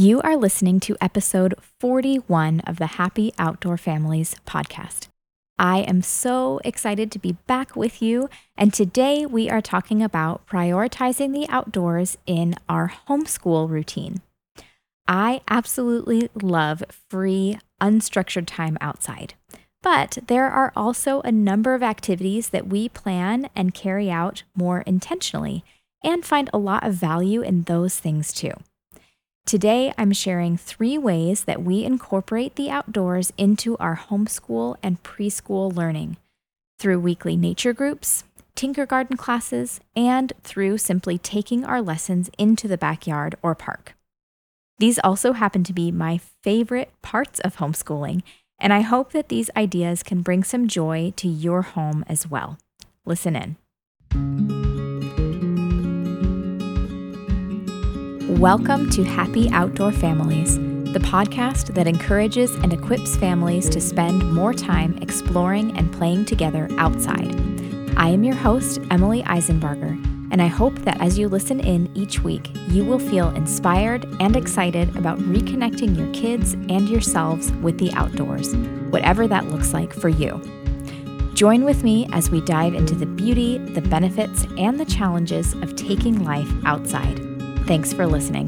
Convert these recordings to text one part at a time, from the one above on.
You are listening to episode 41 of the Happy Outdoor Families podcast. I am so excited to be back with you, and today we are talking about prioritizing the outdoors in our homeschool routine. I absolutely love free, unstructured time outside. But there are also a number of activities that we plan and carry out more intentionally and find a lot of value in those things too. Today, I'm sharing three ways that we incorporate the outdoors into our homeschool and preschool learning through weekly nature groups, Tinkergarten classes, and through simply taking our lessons into the backyard or park. These also happen to be my favorite parts of homeschooling, and I hope that these ideas can bring some joy to your home as well. Listen in. Welcome to Happy Outdoor Families, the podcast that encourages and equips families to spend more time exploring and playing together outside. I am your host, Emily Eisenbarger, and I hope that as you listen in each week, you will feel inspired and excited about reconnecting your kids and yourselves with the outdoors, whatever that looks like for you. Join with me as we dive into the beauty, the benefits, and the challenges of taking life outside. Thanks for listening.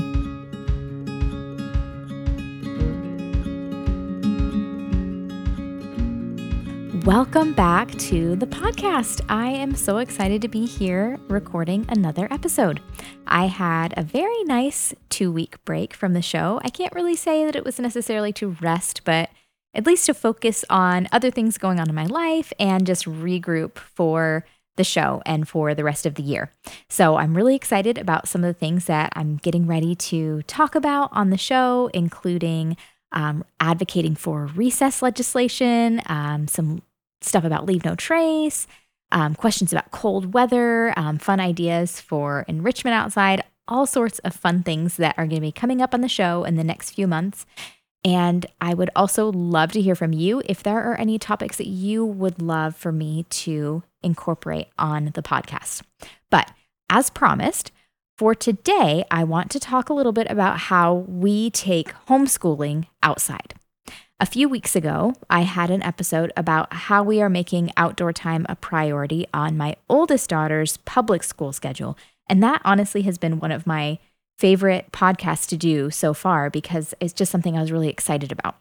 Welcome back to the podcast. I am so excited to be here recording another episode. I had a very nice two week break from the show. I can't really say that it was necessarily to rest, but at least to focus on other things going on in my life and just regroup for the show and for the rest of the year. So I'm really excited about some of the things that I'm getting ready to talk about on the show, including um, advocating for recess legislation, um, some stuff about leave no trace, um, questions about cold weather, um, fun ideas for enrichment outside, all sorts of fun things that are going to be coming up on the show in the next few months. And I would also love to hear from you if there are any topics that you would love for me to incorporate on the podcast. But as promised, for today, I want to talk a little bit about how we take homeschooling outside. A few weeks ago, I had an episode about how we are making outdoor time a priority on my oldest daughter's public school schedule. And that honestly has been one of my favorite podcasts to do so far because it's just something I was really excited about.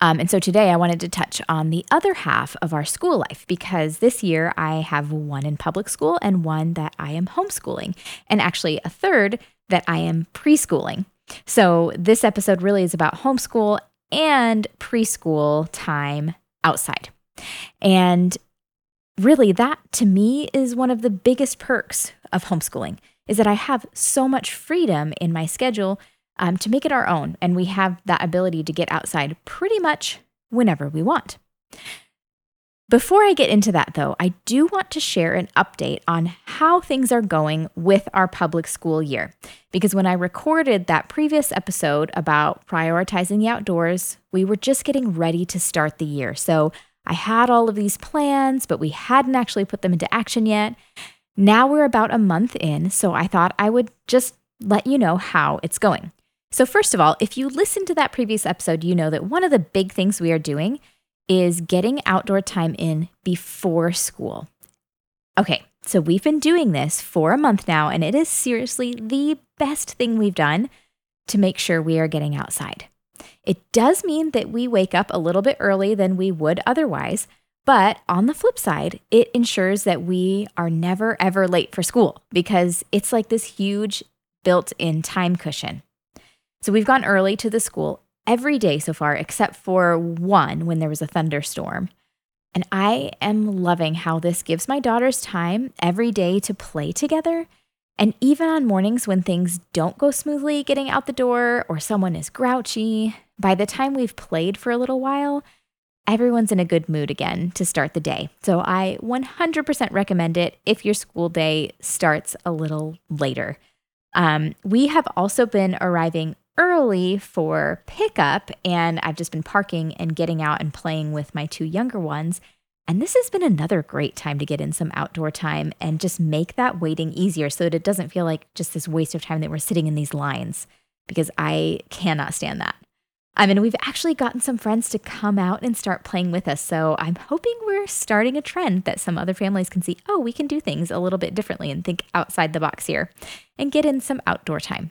Um, and so today I wanted to touch on the other half of our school life because this year I have one in public school and one that I am homeschooling, and actually a third that I am preschooling. So this episode really is about homeschool and preschool time outside. And really, that to me is one of the biggest perks of homeschooling is that I have so much freedom in my schedule um, to make it our own. And we have that ability to get outside pretty much whenever we want. Before I get into that, though, I do want to share an update on how things are going with our public school year. Because when I recorded that previous episode about prioritizing the outdoors, we were just getting ready to start the year. So I had all of these plans, but we hadn't actually put them into action yet. Now we're about a month in, so I thought I would just let you know how it's going. So, first of all, if you listened to that previous episode, you know that one of the big things we are doing is getting outdoor time in before school. Okay, so we've been doing this for a month now, and it is seriously the best thing we've done to make sure we are getting outside. It does mean that we wake up a little bit early than we would otherwise, but on the flip side, it ensures that we are never ever late for school because it's like this huge built in time cushion. So we've gone early to the school every day so far, except for one when there was a thunderstorm. And I am loving how this gives my daughters time every day to play together. And even on mornings when things don't go smoothly getting out the door or someone is grouchy, by the time we've played for a little while, everyone's in a good mood again to start the day. So I 100% recommend it if your school day starts a little later. Um, we have also been arriving early for pickup, and I've just been parking and getting out and playing with my two younger ones. And this has been another great time to get in some outdoor time and just make that waiting easier so that it doesn't feel like just this waste of time that we're sitting in these lines. because I cannot stand that. I mean, we've actually gotten some friends to come out and start playing with us. So I'm hoping we're starting a trend that some other families can see oh, we can do things a little bit differently and think outside the box here and get in some outdoor time.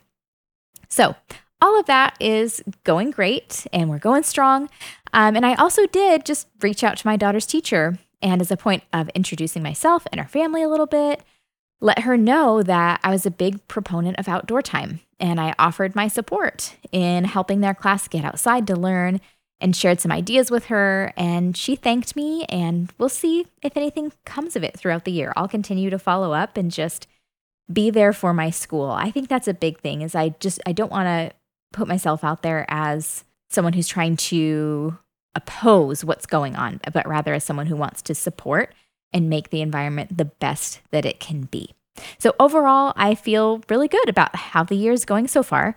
So, all of that is going great and we're going strong. Um, and I also did just reach out to my daughter's teacher and, as a point of introducing myself and our family a little bit, let her know that I was a big proponent of outdoor time and I offered my support in helping their class get outside to learn and shared some ideas with her. And she thanked me, and we'll see if anything comes of it throughout the year. I'll continue to follow up and just be there for my school. I think that's a big thing is I just I don't want to put myself out there as someone who's trying to oppose what's going on, but rather as someone who wants to support and make the environment the best that it can be. So, overall, I feel really good about how the year is going so far.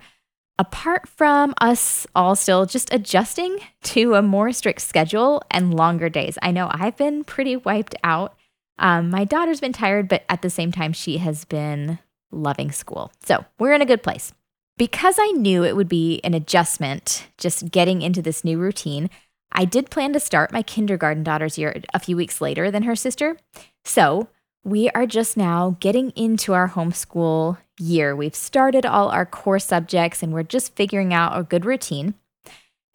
Apart from us all still just adjusting to a more strict schedule and longer days, I know I've been pretty wiped out. Um, my daughter's been tired, but at the same time, she has been loving school. So, we're in a good place. Because I knew it would be an adjustment just getting into this new routine, I did plan to start my kindergarten daughter's year a few weeks later than her sister. So we are just now getting into our homeschool year. We've started all our core subjects and we're just figuring out a good routine.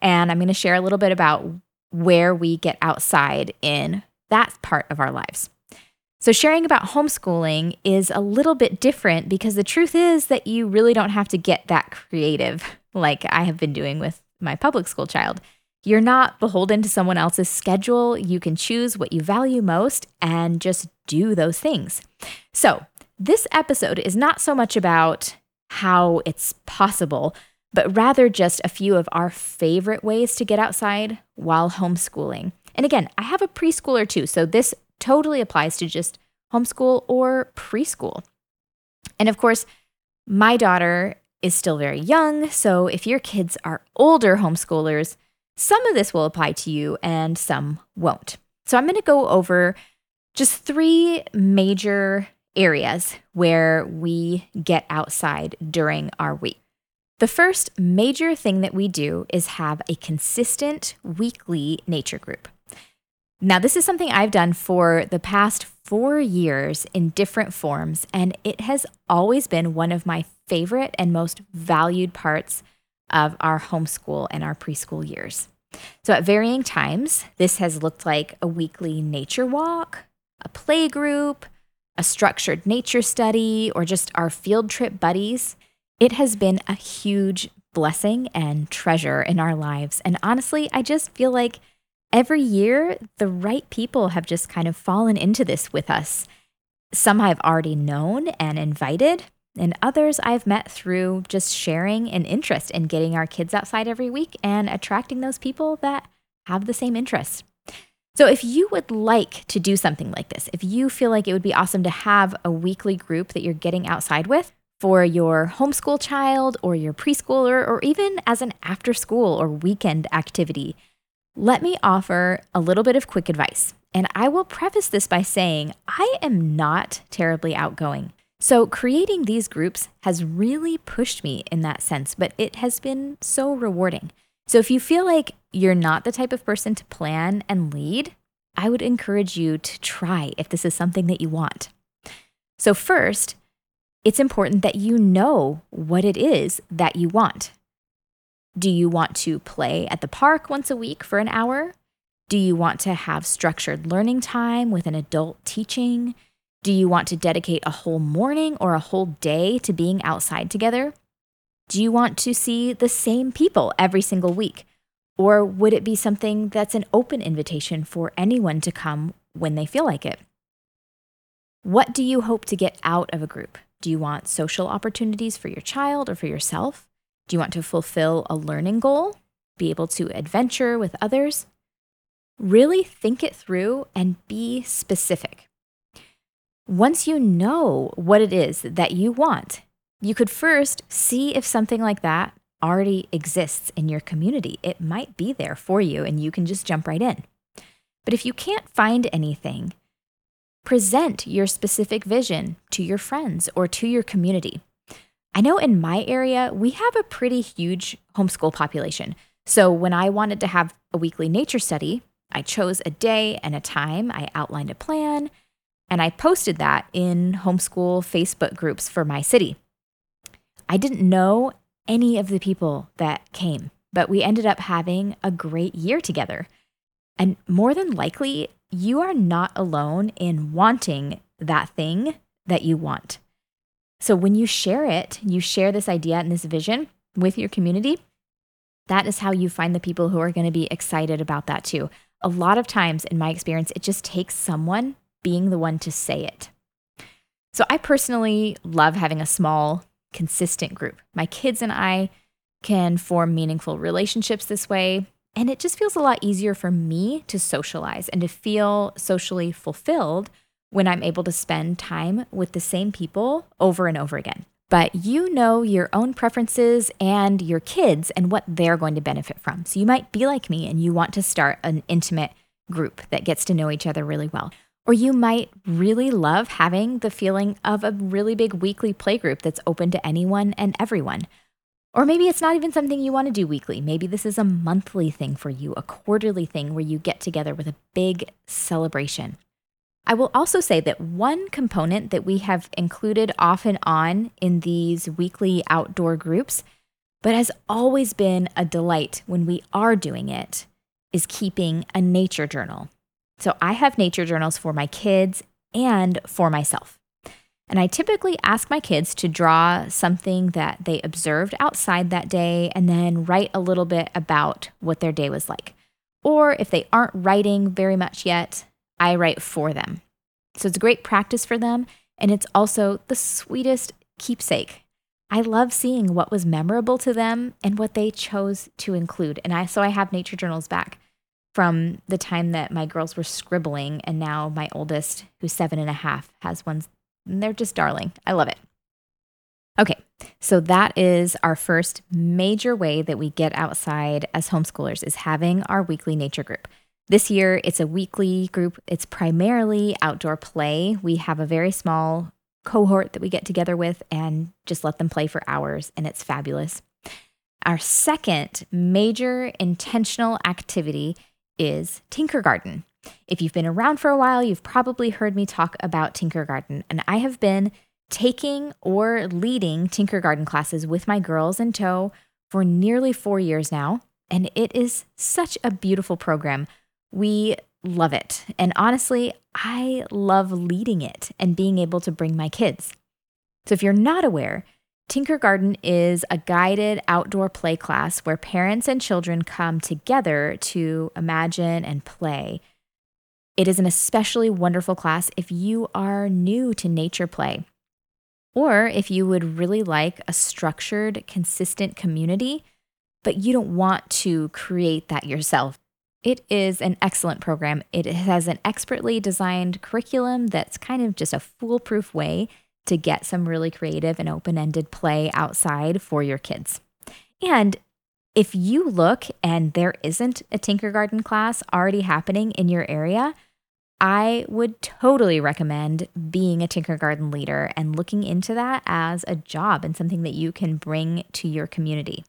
And I'm going to share a little bit about where we get outside in that part of our lives. So, sharing about homeschooling is a little bit different because the truth is that you really don't have to get that creative like I have been doing with my public school child. You're not beholden to someone else's schedule. You can choose what you value most and just do those things. So, this episode is not so much about how it's possible, but rather just a few of our favorite ways to get outside while homeschooling. And again, I have a preschooler too, so this totally applies to just homeschool or preschool. And of course, my daughter is still very young, so if your kids are older homeschoolers, some of this will apply to you and some won't. So I'm going to go over just three major areas where we get outside during our week. The first major thing that we do is have a consistent weekly nature group. Now, this is something I've done for the past four years in different forms, and it has always been one of my favorite and most valued parts of our homeschool and our preschool years. So, at varying times, this has looked like a weekly nature walk, a play group, a structured nature study, or just our field trip buddies. It has been a huge blessing and treasure in our lives. And honestly, I just feel like every year the right people have just kind of fallen into this with us. Some I've already known and invited, and others I've met through just sharing an interest in getting our kids outside every week and attracting those people that have the same interests. So, if you would like to do something like this, if you feel like it would be awesome to have a weekly group that you're getting outside with for your homeschool child or your preschooler, or even as an after school or weekend activity, let me offer a little bit of quick advice. And I will preface this by saying I am not terribly outgoing. So, creating these groups has really pushed me in that sense, but it has been so rewarding. So, if you feel like you're not the type of person to plan and lead, I would encourage you to try if this is something that you want. So, first, it's important that you know what it is that you want. Do you want to play at the park once a week for an hour? Do you want to have structured learning time with an adult teaching? Do you want to dedicate a whole morning or a whole day to being outside together? Do you want to see the same people every single week? Or would it be something that's an open invitation for anyone to come when they feel like it? What do you hope to get out of a group? Do you want social opportunities for your child or for yourself? Do you want to fulfill a learning goal? Be able to adventure with others? Really think it through and be specific. Once you know what it is that you want, you could first see if something like that already exists in your community. It might be there for you and you can just jump right in. But if you can't find anything, present your specific vision to your friends or to your community. I know in my area, we have a pretty huge homeschool population. So when I wanted to have a weekly nature study, I chose a day and a time, I outlined a plan, and I posted that in homeschool Facebook groups for my city. I didn't know any of the people that came, but we ended up having a great year together. And more than likely, you are not alone in wanting that thing that you want. So when you share it, you share this idea and this vision with your community, that is how you find the people who are going to be excited about that too. A lot of times, in my experience, it just takes someone being the one to say it. So I personally love having a small, consistent group. My kids and I can form meaningful relationships this way. And it just feels a lot easier for me to socialize and to feel socially fulfilled when I'm able to spend time with the same people over and over again. But you know your own preferences and your kids and what they're going to benefit from. So you might be like me and you want to start an intimate group that gets to know each other really well. Or you might really love having the feeling of a really big weekly playgroup that's open to anyone and everyone. Or maybe it's not even something you want to do weekly. Maybe this is a monthly thing for you, a quarterly thing where you get together with a big celebration. I will also say that one component that we have included off and on in these weekly outdoor groups, but has always been a delight when we are doing it, is keeping a nature journal. So I have nature journals for my kids and for myself. And I typically ask my kids to draw something that they observed outside that day and then write a little bit about what their day was like. Or if they aren't writing very much yet, I write for them. So it's a great practice for them. And it's also the sweetest keepsake. I love seeing what was memorable to them and what they chose to include. And I so I have nature journals back from the time that my girls were scribbling, and now my oldest, who's seven and a half, has ones they're just darling. I love it. Okay, so that is our first major way that we get outside as homeschoolers is having our weekly nature group. This year, it's a weekly group. It's primarily outdoor play. We have a very small cohort that we get together with and just let them play for hours, and it's fabulous. Our second major intentional activity is Tinkergarten. If you've been around for a while, you've probably heard me talk about Tinkergarten, and I have been taking or leading Tinkergarten classes with my girls in tow for nearly four years now, and it is such a beautiful program. We love it. And honestly, I love leading it and being able to bring my kids. So if you're not aware, Tinkergarten is a guided outdoor play class where parents and children come together to imagine and play it is an especially wonderful class if you are new to nature play, or if you would really like a structured, consistent community, but you don't want to create that yourself. It is an excellent program. It has an expertly designed curriculum that's kind of just a foolproof way to get some really creative and open ended play outside for your kids. And if you look and there isn't a Tinkergarten class already happening in your area, I would totally recommend being a Tinkergarten leader and looking into that as a job and something that you can bring to your community.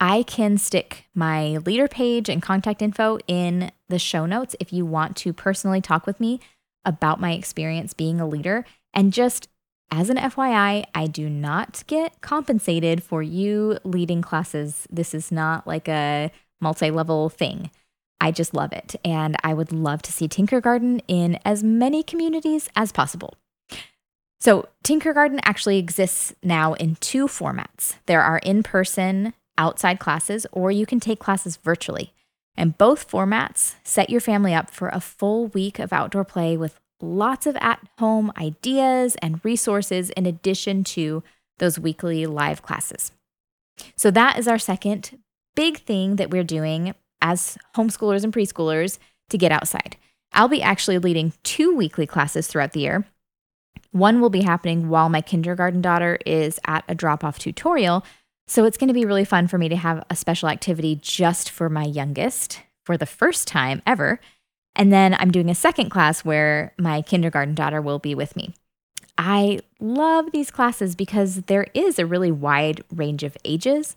I can stick my leader page and contact info in the show notes if you want to personally talk with me about my experience being a leader. And just as an FYI, I do not get compensated for you leading classes. This is not like a multi level thing. I just love it. And I would love to see Tinkergarten in as many communities as possible. So, Tinkergarten actually exists now in two formats there are in person outside classes, or you can take classes virtually. And both formats set your family up for a full week of outdoor play with lots of at home ideas and resources in addition to those weekly live classes. So, that is our second big thing that we're doing as homeschoolers and preschoolers to get outside. I'll be actually leading two weekly classes throughout the year. One will be happening while my kindergarten daughter is at a drop off tutorial. So it's going to be really fun for me to have a special activity just for my youngest for the first time ever. And then I'm doing a second class where my kindergarten daughter will be with me. I love these classes because there is a really wide range of ages.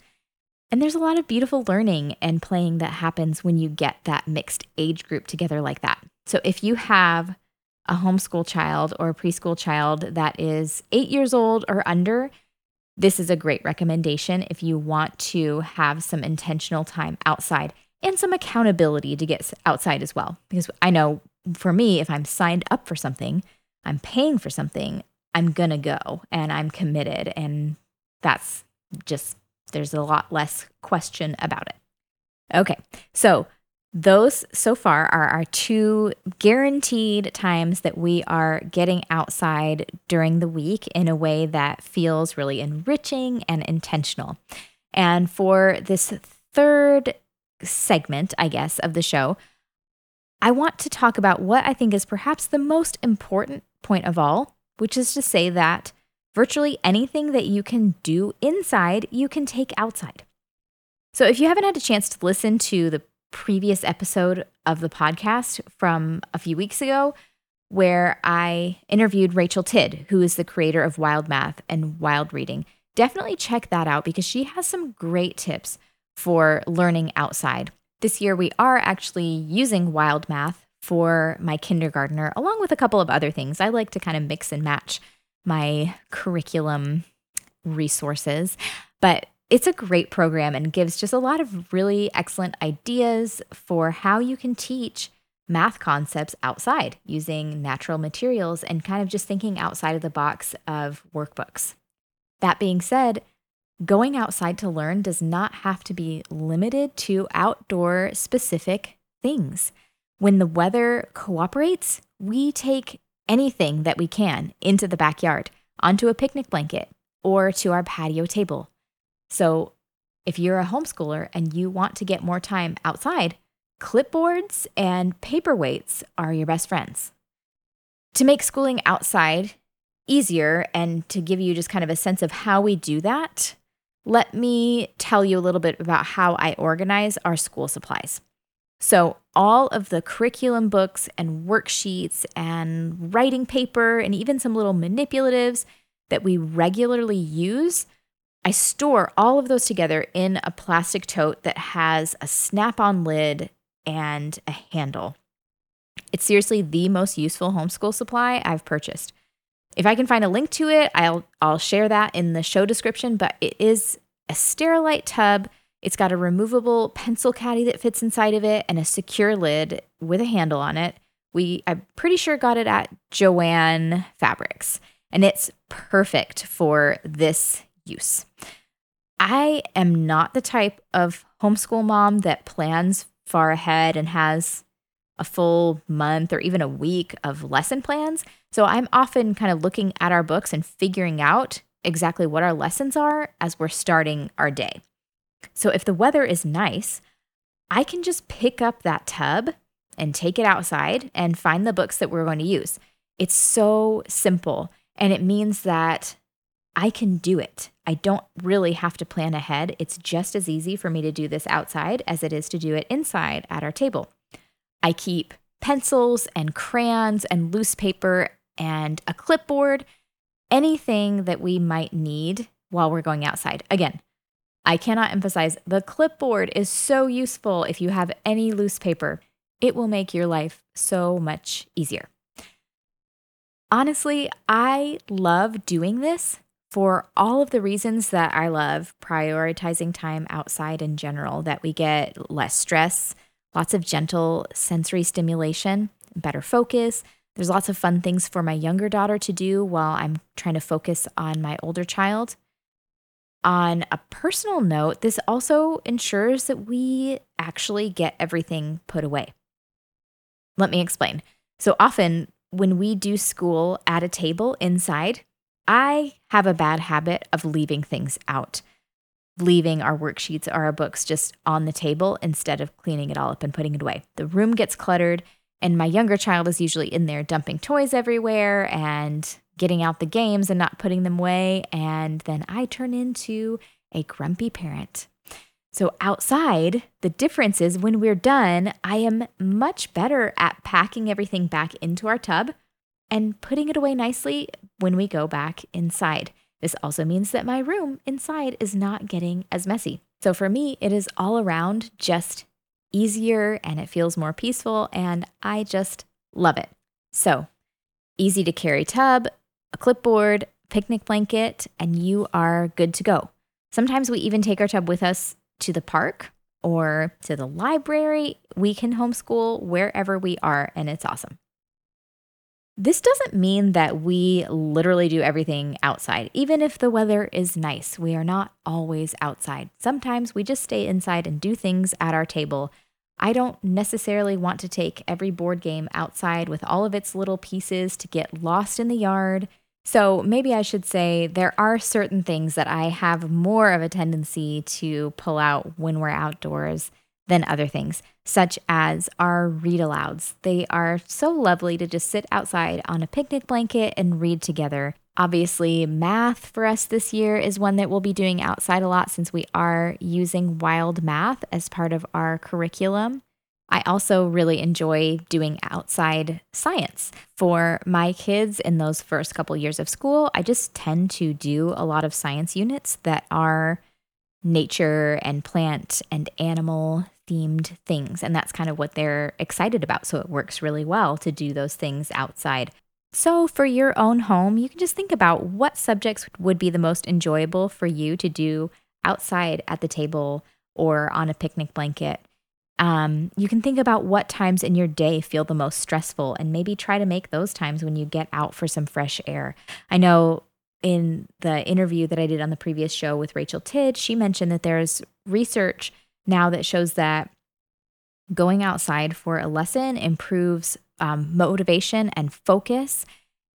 And there's a lot of beautiful learning and playing that happens when you get that mixed age group together like that. So if you have a homeschool child or a preschool child that is eight years old or under, this is a great recommendation if you want to have some intentional time outside and some accountability to get outside as well. Because I know for me, if I'm signed up for something, I'm paying for something, I'm going to go and I'm committed. And that's just, there's a lot less question about it. Okay. So, those so far are our two guaranteed times that we are getting outside during the week in a way that feels really enriching and intentional. And for this third segment, I guess, of the show, I want to talk about what I think is perhaps the most important point of all, which is to say that virtually anything that you can do inside, you can take outside. So if you haven't had a chance to listen to the previous episode of the podcast from a few weeks ago, where I interviewed Rachel Tidd, who is the creator of Wild Math and Wild Reading, definitely check that out because she has some great tips for learning outside. This year, we are actually using Wild Math for my kindergartner, along with a couple of other things. I like to kind of mix and match my curriculum resources, but it's a great program and gives just a lot of really excellent ideas for how you can teach math concepts outside using natural materials and kind of just thinking outside of the box of workbooks. That being said, going outside to learn does not have to be limited to outdoor specific things. When the weather cooperates, we take anything that we can into the backyard, onto a picnic blanket, or to our patio table. So, if you're a homeschooler and you want to get more time outside, clipboards and paperweights are your best friends. To make schooling outside easier and to give you just kind of a sense of how we do that, let me tell you a little bit about how I organize our school supplies. So, all of the curriculum books and worksheets and writing paper and even some little manipulatives that we regularly use, I store all of those together in a plastic tote that has a snap on lid and a handle. It's seriously the most useful homeschool supply I've purchased. If I can find a link to it, I'll I'll share that in the show description, but it is a Sterilite tub it's got a removable pencil caddy that fits inside of it and a secure lid with a handle on it. We I'm pretty sure got it at Joann Fabrics and it's perfect for this use. I am not the type of homeschool mom that plans far ahead and has a full month or even a week of lesson plans. So I'm often kind of looking at our books and figuring out exactly what our lessons are as we're starting our day. So if the weather is nice, I can just pick up that tub and take it outside and find the books that we're going to use. It's so simple. And it means that I can do it. I don't really have to plan ahead. It's just as easy for me to do this outside as it is to do it inside at our table. I keep pencils and crayons and loose paper and a clipboard, anything that we might need while we're going outside. Again, I cannot emphasize the clipboard is so useful if you have any loose paper. It will make your life so much easier. Honestly, I love doing this for all of the reasons that I love prioritizing time outside in general, that we get less stress, lots of gentle sensory stimulation, better focus. There's lots of fun things for my younger daughter to do while I'm trying to focus on my older child. On a personal note, this also ensures that we actually get everything put away. Let me explain. So often, when we do school at a table inside, I have a bad habit of leaving things out, leaving our worksheets or our books just on the table instead of cleaning it all up and putting it away. The room gets cluttered, and my younger child is usually in there dumping toys everywhere and getting out the games and not putting them away. And then I turn into a grumpy parent. So, outside, the difference is when we're done, I am much better at packing everything back into our tub and putting it away nicely when we go back inside. This also means that my room inside is not getting as messy. So for me, it is all around just easier and it feels more peaceful, and I just love it. So, easy to carry tub, a clipboard, picnic blanket, and you are good to go. Sometimes we even take our tub with us to the park or to the library. We can homeschool wherever we are, and it's awesome. This doesn't mean that we literally do everything outside. Even if the weather is nice, we are not always outside. Sometimes we just stay inside and do things at our table. I don't necessarily want to take every board game outside with all of its little pieces to get lost in the yard. So maybe I should say there are certain things that I have more of a tendency to pull out when we're outdoors than other things, such as our read alouds. They are so lovely to just sit outside on a picnic blanket and read together. Obviously, math for us this year is one that we'll be doing outside a lot since we are using wild math as part of our curriculum. I also really enjoy doing outside science. For my kids in those first couple years of school, I just tend to do a lot of science units that are nature and plant and animal themed things. And that's kind of what they're excited about. So it works really well to do those things outside. So, for your own home, you can just think about what subjects would be the most enjoyable for you to do outside at the table or on a picnic blanket. Um, you can think about what times in your day feel the most stressful and maybe try to make those times when you get out for some fresh air. I know in the interview that I did on the previous show with Rachel Tidd, she mentioned that there's research now that shows that going outside for a lesson improves um, motivation and focus,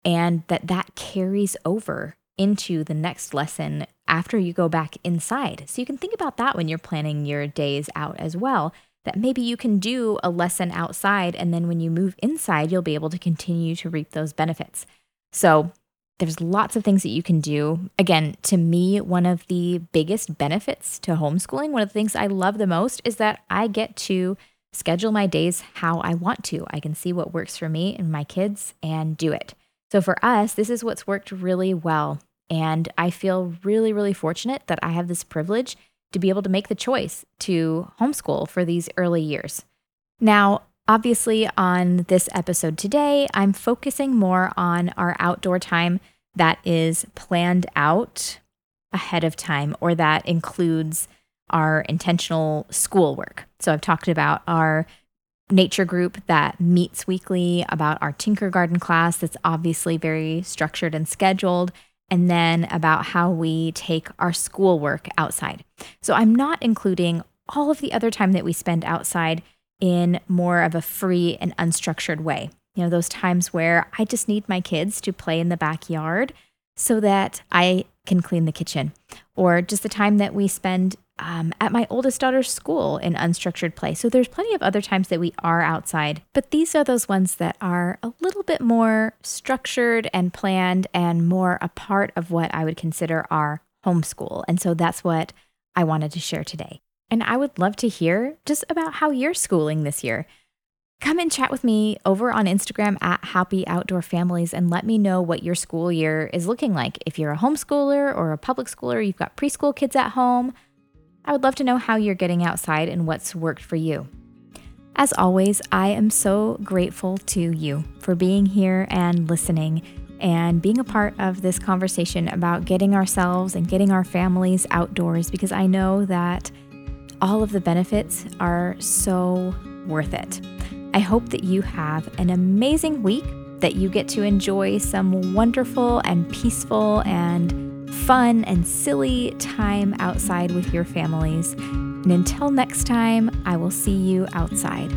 and that that carries over into the next lesson after you go back inside. So you can think about that when you're planning your days out as well. That maybe you can do a lesson outside, and then when you move inside, you'll be able to continue to reap those benefits. So there's lots of things that you can do. Again, to me, one of the biggest benefits to homeschooling, one of the things I love the most is that I get to schedule my days how I want to. I can see what works for me and my kids and do it. So for us, this is what's worked really well. And I feel really, really fortunate that I have this privilege to be able to make the choice to homeschool for these early years. Now, Obviously, on this episode today, I'm focusing more on our outdoor time that is planned out ahead of time or that includes our intentional schoolwork. So, I've talked about our nature group that meets weekly, about our Tinkergarten class that's obviously very structured and scheduled, and then about how we take our schoolwork outside. So, I'm not including all of the other time that we spend outside in more of a free and unstructured way. You know, those times where I just need my kids to play in the backyard so that I can clean the kitchen, or just the time that we spend um, at my oldest daughter's school in unstructured play. So there's plenty of other times that we are outside, but these are those ones that are a little bit more structured and planned and more a part of what I would consider our homeschool. And so that's what I wanted to share today. And I would love to hear just about how you're schooling this year. Come and chat with me over on Instagram at Happy Outdoor Families and let me know what your school year is looking like. If you're a homeschooler or a public schooler, you've got preschool kids at home, I would love to know how you're getting outside and what's worked for you. As always, I am so grateful to you for being here and listening and being a part of this conversation about getting ourselves and getting our families outdoors because I know that all of the benefits are so worth it. I hope that you have an amazing week, that you get to enjoy some wonderful and peaceful and fun and silly time outside with your families. And until next time, I will see you outside.